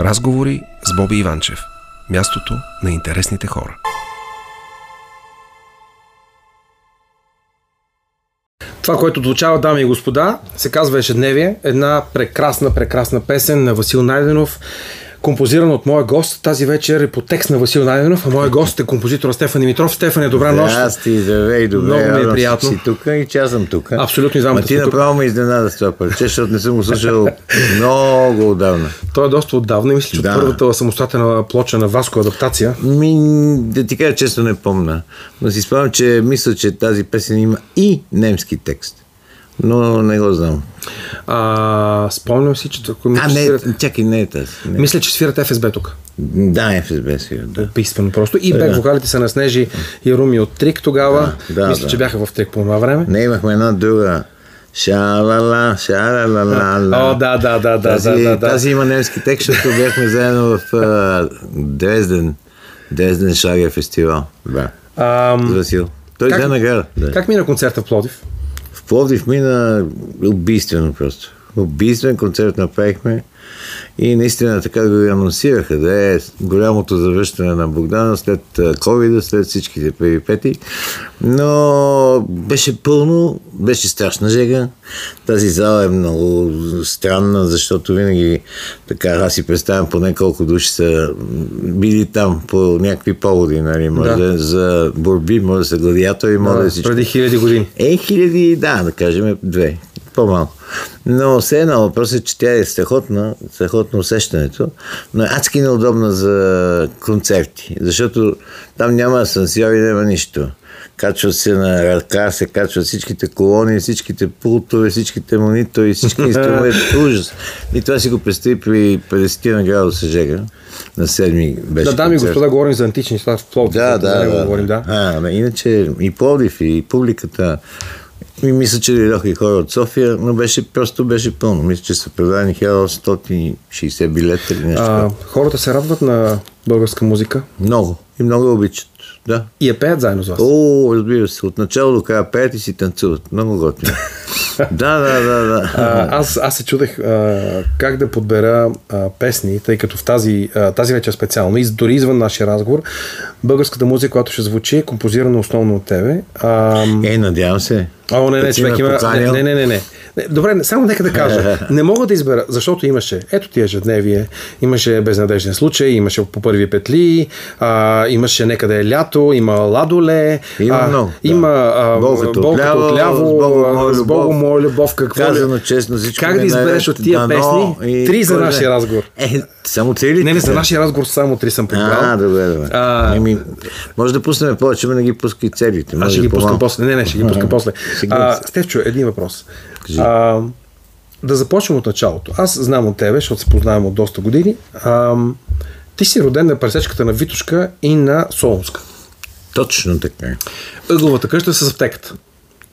Разговори с Боби Иванчев. Мястото на интересните хора. Това, което звучава, дами и господа, се казва Ежедневие. Една прекрасна, прекрасна песен на Васил Найденов композиран от моя гост. Тази вечер е по текст на Васил Найденов, а моя гост е композитор Стефан Димитров. Стефан е добра нощ. Здрасти, здравей, добре. Много ми е приятно. Си тук и че аз съм тук. Абсолютно знам. Ма ти направо ме изненада с това парче, защото не съм го слушал много отдавна. Той е доста отдавна и мисля, че Да. от първата самостоятелна плоча на Васко адаптация. Ми, да ти кажа често не помня. Но си спомням, че мисля, че тази песен има и немски текст. Но не го знам. А, спомням си, че ако А, не, чакай, не е тази. Не. Мисля, че свират ФСБ тук. Да, ФСБ сега, да. Убийствено просто. И бек вокалите са на Снежи и Руми от Трик тогава. Да, да, Мисля, да. че бяха в Трик по това време. Не имахме една друга. Шалала, шалала. О, да, да, да, да, тази, да, да, тази има немски текст, защото бяхме заедно в а, Дрезден. Дрезден Шлагер фестивал. Да. Ам, Васил. Той как- взе награда. Да. Как мина концерта в Плодив? В Пловдив мина убийствено просто. Убийствен концерт направихме и наистина така го анонсираха, да е голямото завръщане на Богдана след covid след всичките перипети. Но беше пълно, беше страшна жега. Тази зала е много странна, защото винаги така, аз си представям поне колко души са били там по някакви поводи, нали, може Да. да. за борби, може да са гладиатори, може да, е всичко. преди хиляди години. Е, хиляди, да, да кажем две, по-малко. Но все едно въпрос е, че тя е страхотна, страхотно усещането, но е адски неудобна за концерти, защото там няма асансьори, няма нищо. Качват се на ръка, се качват всичките колони, всичките пултове, всичките монитори, всички инструменти. Ужас. И това си го представи при 50 на градуса жега. На 7 беше Да, дами и господа, говорим за антични неща в Плодив. Да, да, него да. Говорим, да. А, иначе и Пловдив, и публиката. И мисля, че дойдоха и хора от София, но беше, просто беше пълно. Мисля, че са продадени 1860 билета или нещо. А, А, хората се радват на българска музика много. И много я обичат. Да. и я пеят заедно с вас. О, разбира се. От начало до края пеят и си танцуват. Много готино. да, да, да, да. А, аз, аз се чудех а, как да подбера а, песни, тъй като в тази, а, тази вечер специално, и дори извън нашия разговор, българската музика, която ще звучи, е композирана основно от тебе. А, Е, надявам се. О, не, не, Като си човек ме има. Не, Не, Добре, само нека да кажа. Не мога да избера, защото имаше, ето ти ежедневие, имаше безнадежден случай, имаше по първи петли, а, имаше нека да е лято, има ладоле, Има а, много, да. има а, Болката отляво, отляво, с Богом моя любов. какво Казано честно, всичко Как да е избереш от тия песни? Три за нашия разговор. Е, само три ли? Не, не, за нашия разговор само три съм подбрал. А, добре, добре. А, Еми, може да пуснем повече, но не ги пуска и целите. Аз ще ги пускам после. Не, не, ще ги пускам после. А, Стевчо, един въпрос. Кажи. А, да започнем от началото. Аз знам от тебе, защото се познавам от доста години. А, ти си роден на пресечката на Витушка и на Солунска. Точно така. е. Ъгловата къща с аптеката.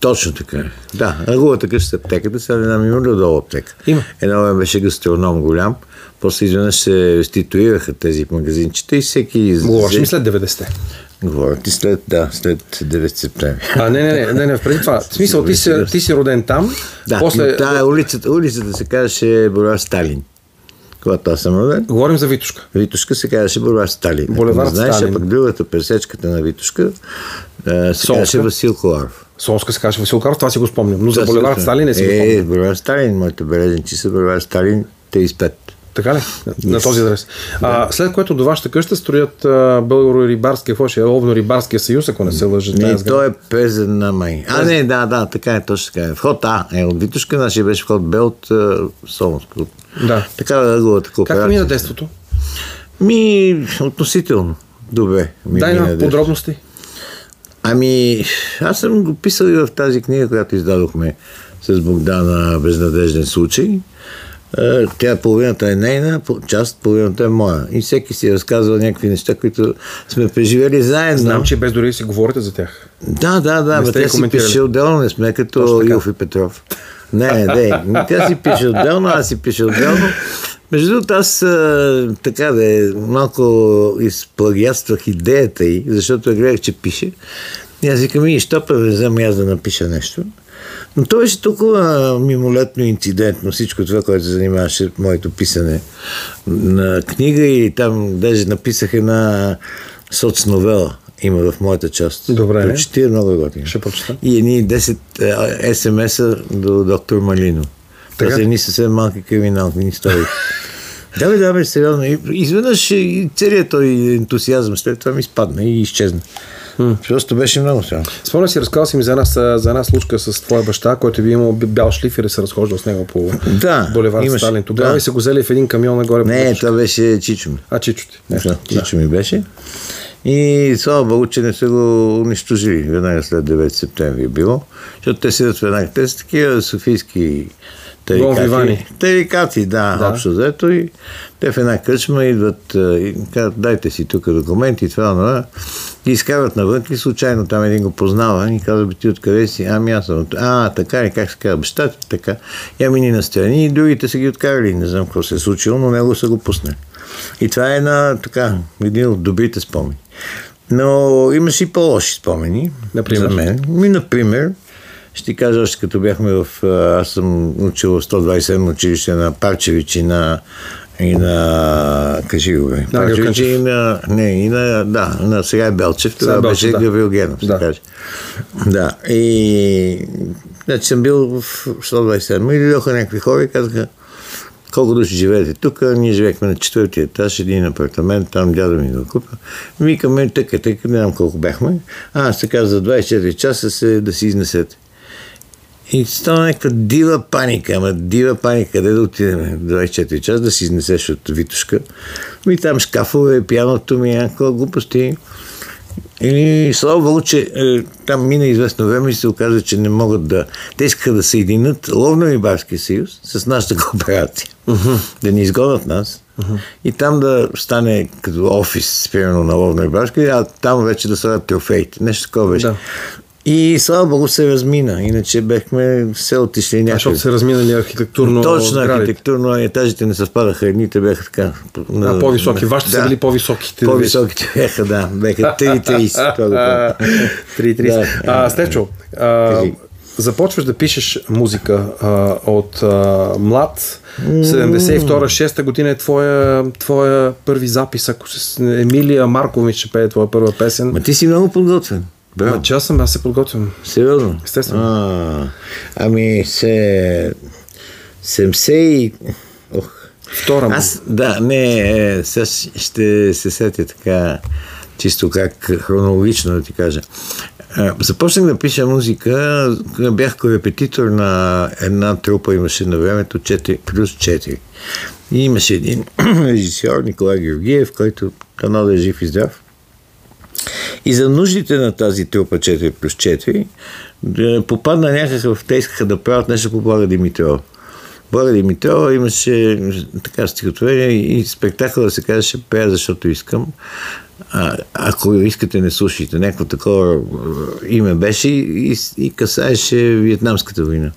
Точно така. е. Да, ъгловата къща с аптеката, сега не знам има ли отдолу аптека. Има. Едно време беше гастроном голям, после изведнъж се реституираха тези магазинчета и всеки... Говориш ми след 90-те. Говоря ти след, да, след 9 септември. А, не, не, не, не, не преди това. В смисъл, ти си, ти си роден там. Да, после... тая улицата, улицата се казваше Булевар Сталин. Когато аз съм роден, Говорим за Витушка. Витушка се казваше Булевар Сталин. Булевар знаеш, Сталин. а пък другата пресечката на Витушка се Солнска. казваше Васил Коларов. Солунска се казва Васил Каров, това си го спомням. Но за сигурно. Сталин не си го Е, спомням. Булевар Сталин, моите белезници са Булевар Сталин 35. Така ли? На този адрес. А, след което до вашата къща строят българо-рибарския, какво ще е, ловно-рибарския съюз, ако не се лъжа. Тази то е презен на май. А, не, да, да, така е, точно така е. Вход А е от Витушка, нашия беше вход Б от Солонско. Да. Така е ъгловата Как кооперация. мина детството? Ми, относително. Добре. Ми Дай на подробности. Ами, аз съм го писал и в тази книга, която издадохме с Богдана Безнадежден случай. Е, Тя половината е нейна, част половината е моя. И всеки си разказва някакви неща, които сме преживели заедно. Знам, че без дори да си говорите за тях. Да, да, да, Не бе, тя си пише отделно, не сме като Точно така. Илф и Петров. Не, не, тя си пише отделно, аз си пише отделно. Между другото, аз а, така да е, малко изплагиатствах идеята й, защото я гледах, че пише. И аз викам, и що пе взема аз да напиша нещо. Но то беше толкова мимолетно инцидентно всичко това, което занимаваше моето писане на книга и там даже написах една соцновела има в моята част. Добре. Прочети е много готино. Ще прочета. И едни 10 смс-а до доктор Малино. Това Така? са едни съвсем малки криминални истории. Да, бе, да, бе, сериозно. Изведнъж и целият той ентусиазъм след това ми спадна и изчезна. Просто беше много странно. Спомня си, разказал си ми за една, за една случка с твоя баща, който би имал бял шлифер и се разхождал с него по Да, булевард имаше, Сталин. Тогава да. и се го взели в един камион нагоре. Не, това беше Чичо ми. А, чичо ти. Не, Да, Чичо ми беше. И слава Богу, че не са го унищожили. Веднага след 9 септември е било. Защото те седят веднага. Те са такива софийски Бон тарикати. да, Да. общо взето. И те в една къчма идват и казват, дайте си тук документи, това, това. И изкарват навън и случайно там един го познава и казва, бе ти откъде си? Ами аз съм. А, така ли, как се казва? Баща ти, така. Я мини настрани и другите са ги откарали. Не знам какво се е случило, но него са го пуснали. И това е на така, един от добрите спомени. Но имаше и по-лоши спомени. Например? За мен. Ми, например, ще ти кажа, още като бяхме в... Аз съм учил в 127 училище на Парчевич и на и на... Кажи го, бе. На Парчевич Георгачев. и на... Не, и на... Да, на сега е Белчев. Е Това Белчев, беше да. Гаврил Генов, Да. да. каже. Да. И... Значи съм бил в 127 и дойдоха някакви хора и казаха колко души живеете тук, ние живеехме на четвъртия етаж, един апартамент, там дядо ми го купа. Викаме, тъка, тъка, не знам колко бяхме. А, аз така за 24 часа се, да си изнесете. И стана някаква дива паника, ама дива паника, къде да отидем 24 часа да си изнесеш от Витушка. Ми там шкафове, пианото ми, някаква глупости. И слава Богу, че е, там мина известно време и се оказа, че не могат да... Те искаха да съединят Ловно-рибарски съюз с нашата кооперация. Да ни изгонят нас. И там да стане като офис, спирано на Ловно-рибарски, а там вече да слагат трофеите. Нещо такова беше. Да. И слава Богу се размина. Иначе бехме се отишли някъде. Защото се разминали архитектурно. Точно сградите. архитектурно, етажите не съвпадаха. Едните бяха така. А, по-високи. Вашите са били по-високите. По-високите бяха, да. Бяха 3,30. това го помня. 3-3. Да. А, Стечо, а, започваш да пишеш музика а, от а, млад. 72-6 година е твоя, твоя първи запис. Ако се, Емилия Маркович ще пее твоя първа песен. Ма ти си много подготвен. Браво. Ма че аз съм, аз се подготвям. Сериозно? Естествено. А, ами се... 70 и... Ох. Втора му. Аз, да, не, е, сега ще се сетя така, чисто как хронологично да ти кажа. Започнах да пиша музика, бях репетитор на една трупа, имаше на времето 4 плюс 4. И имаше един режисьор, Николай Георгиев, който дано да е жив и здрав. И за нуждите на тази трупа 4 плюс 4 да попадна някакъв, те искаха да правят нещо по Блага Димитрова. Блага Димитрова имаше така стихотворение и спектакъл се казваше Пея, защото искам. А, ако искате, не слушайте. Някакво такова е, име беше и, и, касаеше Вьетнамската война.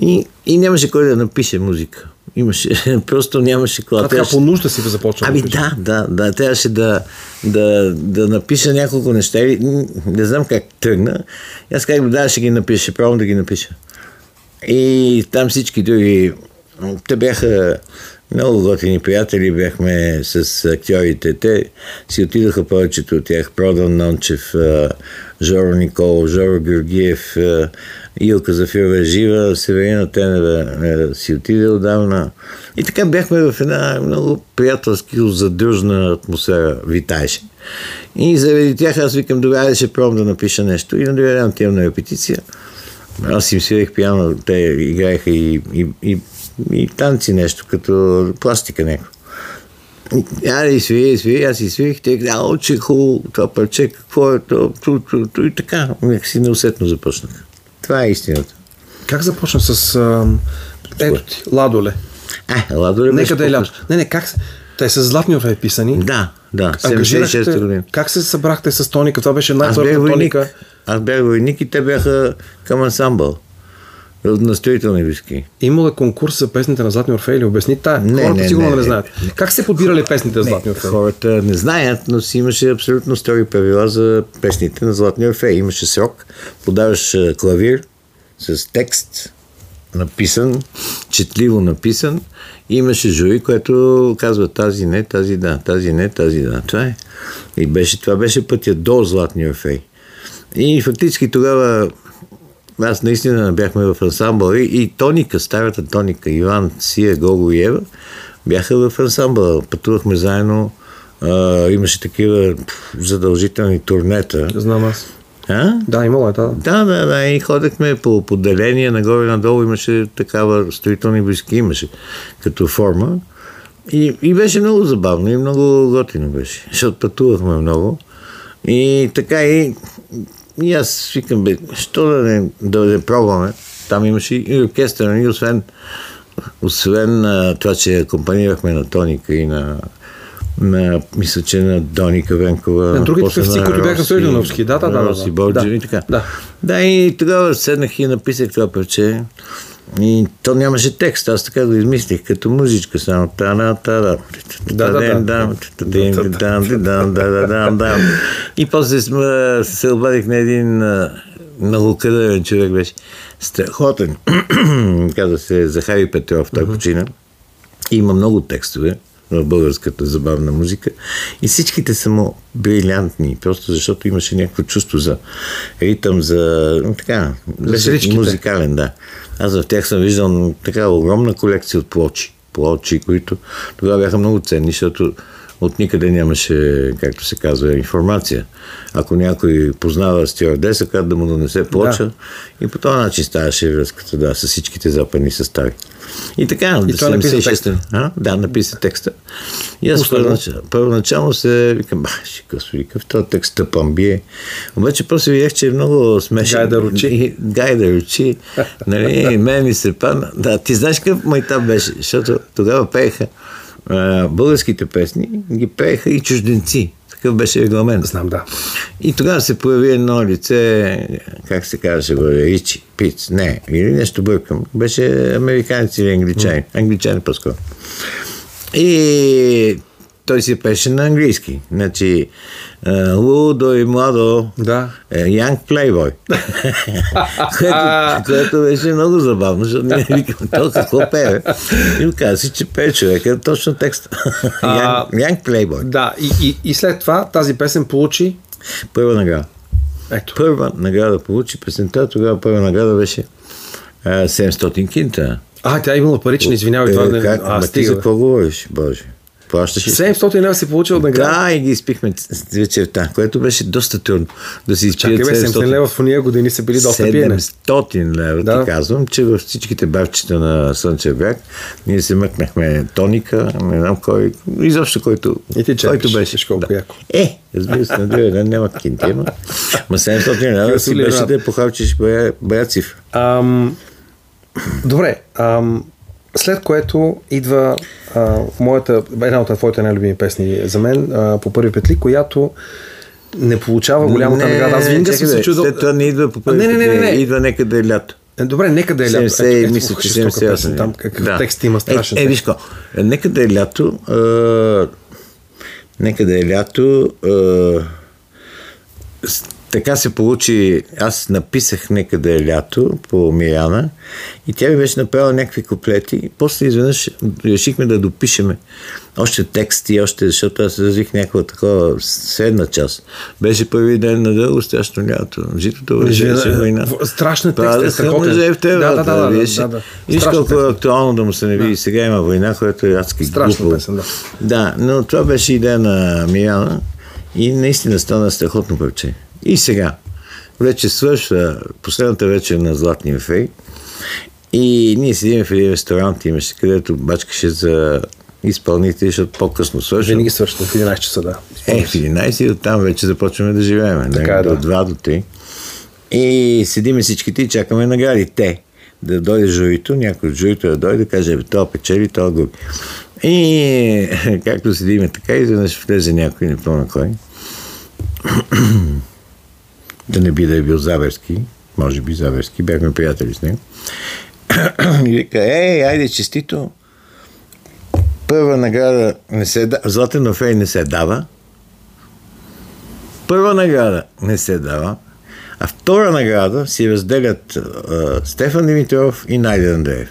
И, и нямаше кой да напише музика. Имаше, просто нямаше кой. А така по нужда си започва. Ами да да, да, трябваше да, да, да напиша няколко неща. Или, Не знам как тръгна. Аз как да, ще ги напиша, ще пробвам да ги напиша. И там всички други, те бяха много готини приятели, бяхме с актьорите. Те си отидоха повечето от тях. Продан Нончев, Жоро Николов, Жоро Георгиев, Илка Зафирова е жива, Северина Тенева си отиде отдавна. И така бяхме в една много приятелски, задружна атмосфера, витаеше. И заради тях аз викам, добре, айде ще пробвам да напиша нещо. И на другия ден отивам на репетиция. Аз им свирих пиано, те играеха и, и, и, и танци нещо, като пластика някакво. И- Аре, свири, свири, аз си свирих, те а, че хубаво, това парче, какво е то, ту, ту, ту, и така, някакси неусетно започнах. Това е истината. Как започна с... А, ето ти, Ладоле. Е, Ладо ли Нека да е лято. Не, не, как. Те са златни орфей писани. Да, да, Ангажирахте- 76 година. Как се събрахте с Тоника? Това беше най-първата. Тоника. Аз бях войник и те бяха към ансамбъл. На строителни виски. Имало е конкурс за песните на Златни Орфеи. Обясни тая. Не, Хората не, сигурно не, не, не. знаят. Как се подбирали песните на Златни Орфеи? Хората не знаят, но си имаше абсолютно строги правила за песните на Златния Орфей. Имаше срок, подаваш клавир, с текст, написан, четливо написан. И имаше жури, което казва тази не, тази да, тази не, тази да. Това е. И беше, това беше пътя до Златния Орфей. И фактически тогава аз наистина бяхме в ансамбъл и, и Тоника, старата Тоника, Иван, Сия, Гого и Ева, бяха в ансамбъл. Пътувахме заедно. А, имаше такива задължителни турнета. Знам аз. А? Да, имало е, да. Да, да, да. И ходехме по поделение, нагоре надолу имаше такава строителни войски, имаше като форма. И, и беше много забавно и много готино беше, защото пътувахме много. И така и, и аз викам, бе, що да не, да не пробваме. Там имаше и оркестър, и освен, освен а, това, че акомпанирахме на Тоника и на на, мисля, че на Доника Венкова. На другите певци, които бяха Роси, Сойдановски. Да, да, да, да, Роси да. Борджи Да. и така. Да. да, и тогава седнах и написах това парче. И то нямаше текст, аз така го измислих, като музичка само. И после се обадих на един много кадърен човек беше. Страхотен. Каза се Захари Петров, той почина. Има много текстове в българската забавна музика и всичките са му брилянтни, просто защото имаше някакво чувство за ритъм, за така, беше сричките. музикален, да. Аз в тях съм виждал така огромна колекция от плочи, плочи, които тогава бяха много ценни, защото от никъде нямаше, както се казва, информация. Ако някой познава стюардеса, как да му донесе плоча, и по този начин ставаше връзката, да, с всичките западни състави. И така, И той написа 76 текста. а? Да, написа текста. И аз първоначално, първоначално се викам, баш, господи, какъв този текст тъпан бие. Обаче после видях, че е много смешен. Гай да ручи. И- Гай да ручи. Нали, мен ми се падна. Да, ти знаеш какъв майтап беше, защото тогава пееха българските песни, ги пееха и чужденци. Такъв беше регламент. Знам, да. И тогава се появи едно лице, как се казваше, Ричи, Пиц, не, или нещо бъркам. Беше американец или англичанин. Англичанин по-скоро. И той си пеше на английски. Значи, а, лудо и младо, Да. е, Young Playboy. което, което беше много забавно, защото ние викаме, то какво пее? И оказа си, че пее човека точно текста. young, young Playboy. Да, и, и, и след това тази песен получи Първа награда. ето. Първа награда получи песента, тогава първа награда беше а, 700 кинта. А, тя е имала парични, извинявай, това Е, не... как? А, Ма ти за какво говориш, Боже? Плащаш ли? 700 лева си получил награда. Да, и ги изпихме вечерта, което беше доста трудно да си изпият Чакай, бе, 700 лева в уния години са били доста пиене. 700 лева, Да. ти казвам, че във всичките барчета на Слънчев бряг ние се мъкнахме тоника, не знам кой, изобщо който, И ти който беше. колко яко. Е, разбира се, на другия ден няма кинти, ама, ма 700 лева си беше да похарчиш бая, бая цифра. Ам, добре, ам, след което идва а, моята, една от твоите най-любими песни за мен, а, по първи петли, която не получава голямата Не, награда. Аз винаги съм се чудил. Това не идва по първи не, не, не, не, не. идва некъде е лято. Е, Добре, нека да е лято. 70, мисля, че жестока 78. песен, там какъв текст има страшен. Е, е, виж нека да е лято, а, нека да е лято, с- така се получи, аз написах нека да е лято по Миряна и тя ми беше направила някакви куплети и после изведнъж решихме да допишеме още тексти, още, защото аз развих някаква такова средна част. Беше първи ден на дълго страшно лято. Житото вършеше война. Страшен текст е, страхотен. Да, да, да, да, видиш. да, да. Виж колко е актуално да му се не види. Сега има война, която е адски Страшна песен, да. Да, но това беше идея на Миряна и наистина стана страхотно парче. И сега, вече свършва последната вечер на Златния фей и ние седим в един ресторант, имаше, където бачкаше за изпълнители, защото по-късно свършва. Винаги свършва в 11 часа, да. Е, в 11 и оттам вече започваме да живеем. Така е, до да. 2 до 3. И седиме всичките и чакаме награди. Те да дойде журито, някой от журито да дойде да каже, бе, това печели, това губи. И както седиме така, изведнъж влезе някой, не помня кой. да не би да е бил Заверски, може би Заверски, бяхме приятели с него. и вика, ей, айде, честито. Първа награда не се дава, Златен Офей не се дава. Първа награда не се дава. А втора награда си разделят а, Стефан Димитров и Найден Андреев.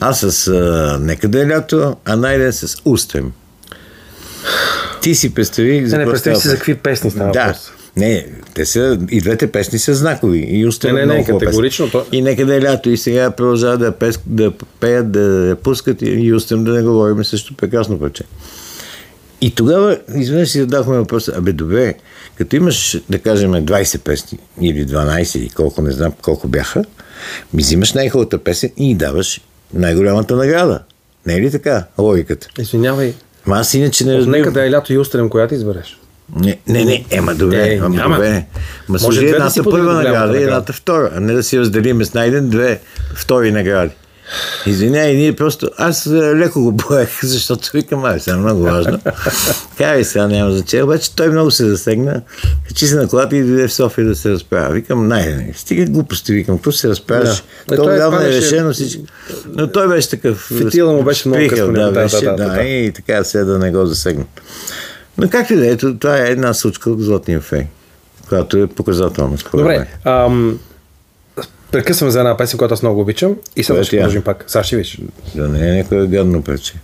Аз с а, Нека да е лято, а Найден с Устрем. Ти си представи... Не, не, представи си за какви песни става Да. въпрос. Не, те са, и двете песни са знакови. И Устрем Не, не, не, категорично, то- И нека да е лято. И сега продължават да, пес, да пеят, да я пускат и, Устрем да не говорим също прекрасно парче. И тогава изведнъж си задахме въпроса, абе добре, като имаш, да кажем, 20 песни или 12 или колко, не знам колко бяха, ми взимаш най-хубавата песен и даваш най-голямата награда. Не е ли така логиката? Извинявай, Ма аз иначе не разбирам. нека да е лято и устрем, която избереш. Не, не, не, ема добре, Е, ама няма. добре. Ма Може служи да едната първа награда и едната втора, а не да си разделим с найден две втори награди. Извинявай, ние просто... Аз а, леко го поех, защото викам, ай, сега много важно. Кай, сега няма значение. Обаче той много се засегна. Качи се на колата и дойде в София да се разправя. Викам, най Стига глупости, викам, какво се разправяш? Да. Е, То отдавна е падаше- решено всичко. Но той беше такъв... Фитила му беше много късно, да, беше, да, да, да, да. и така се да не го засегна. Но как и да е, това е една случка от Златния фей, която е показателна. Добре, ам, прекъсваме за една песен, която аз много обичам и сега ще продължим пак. Сега ще видиш. Да не е някое гадно пече.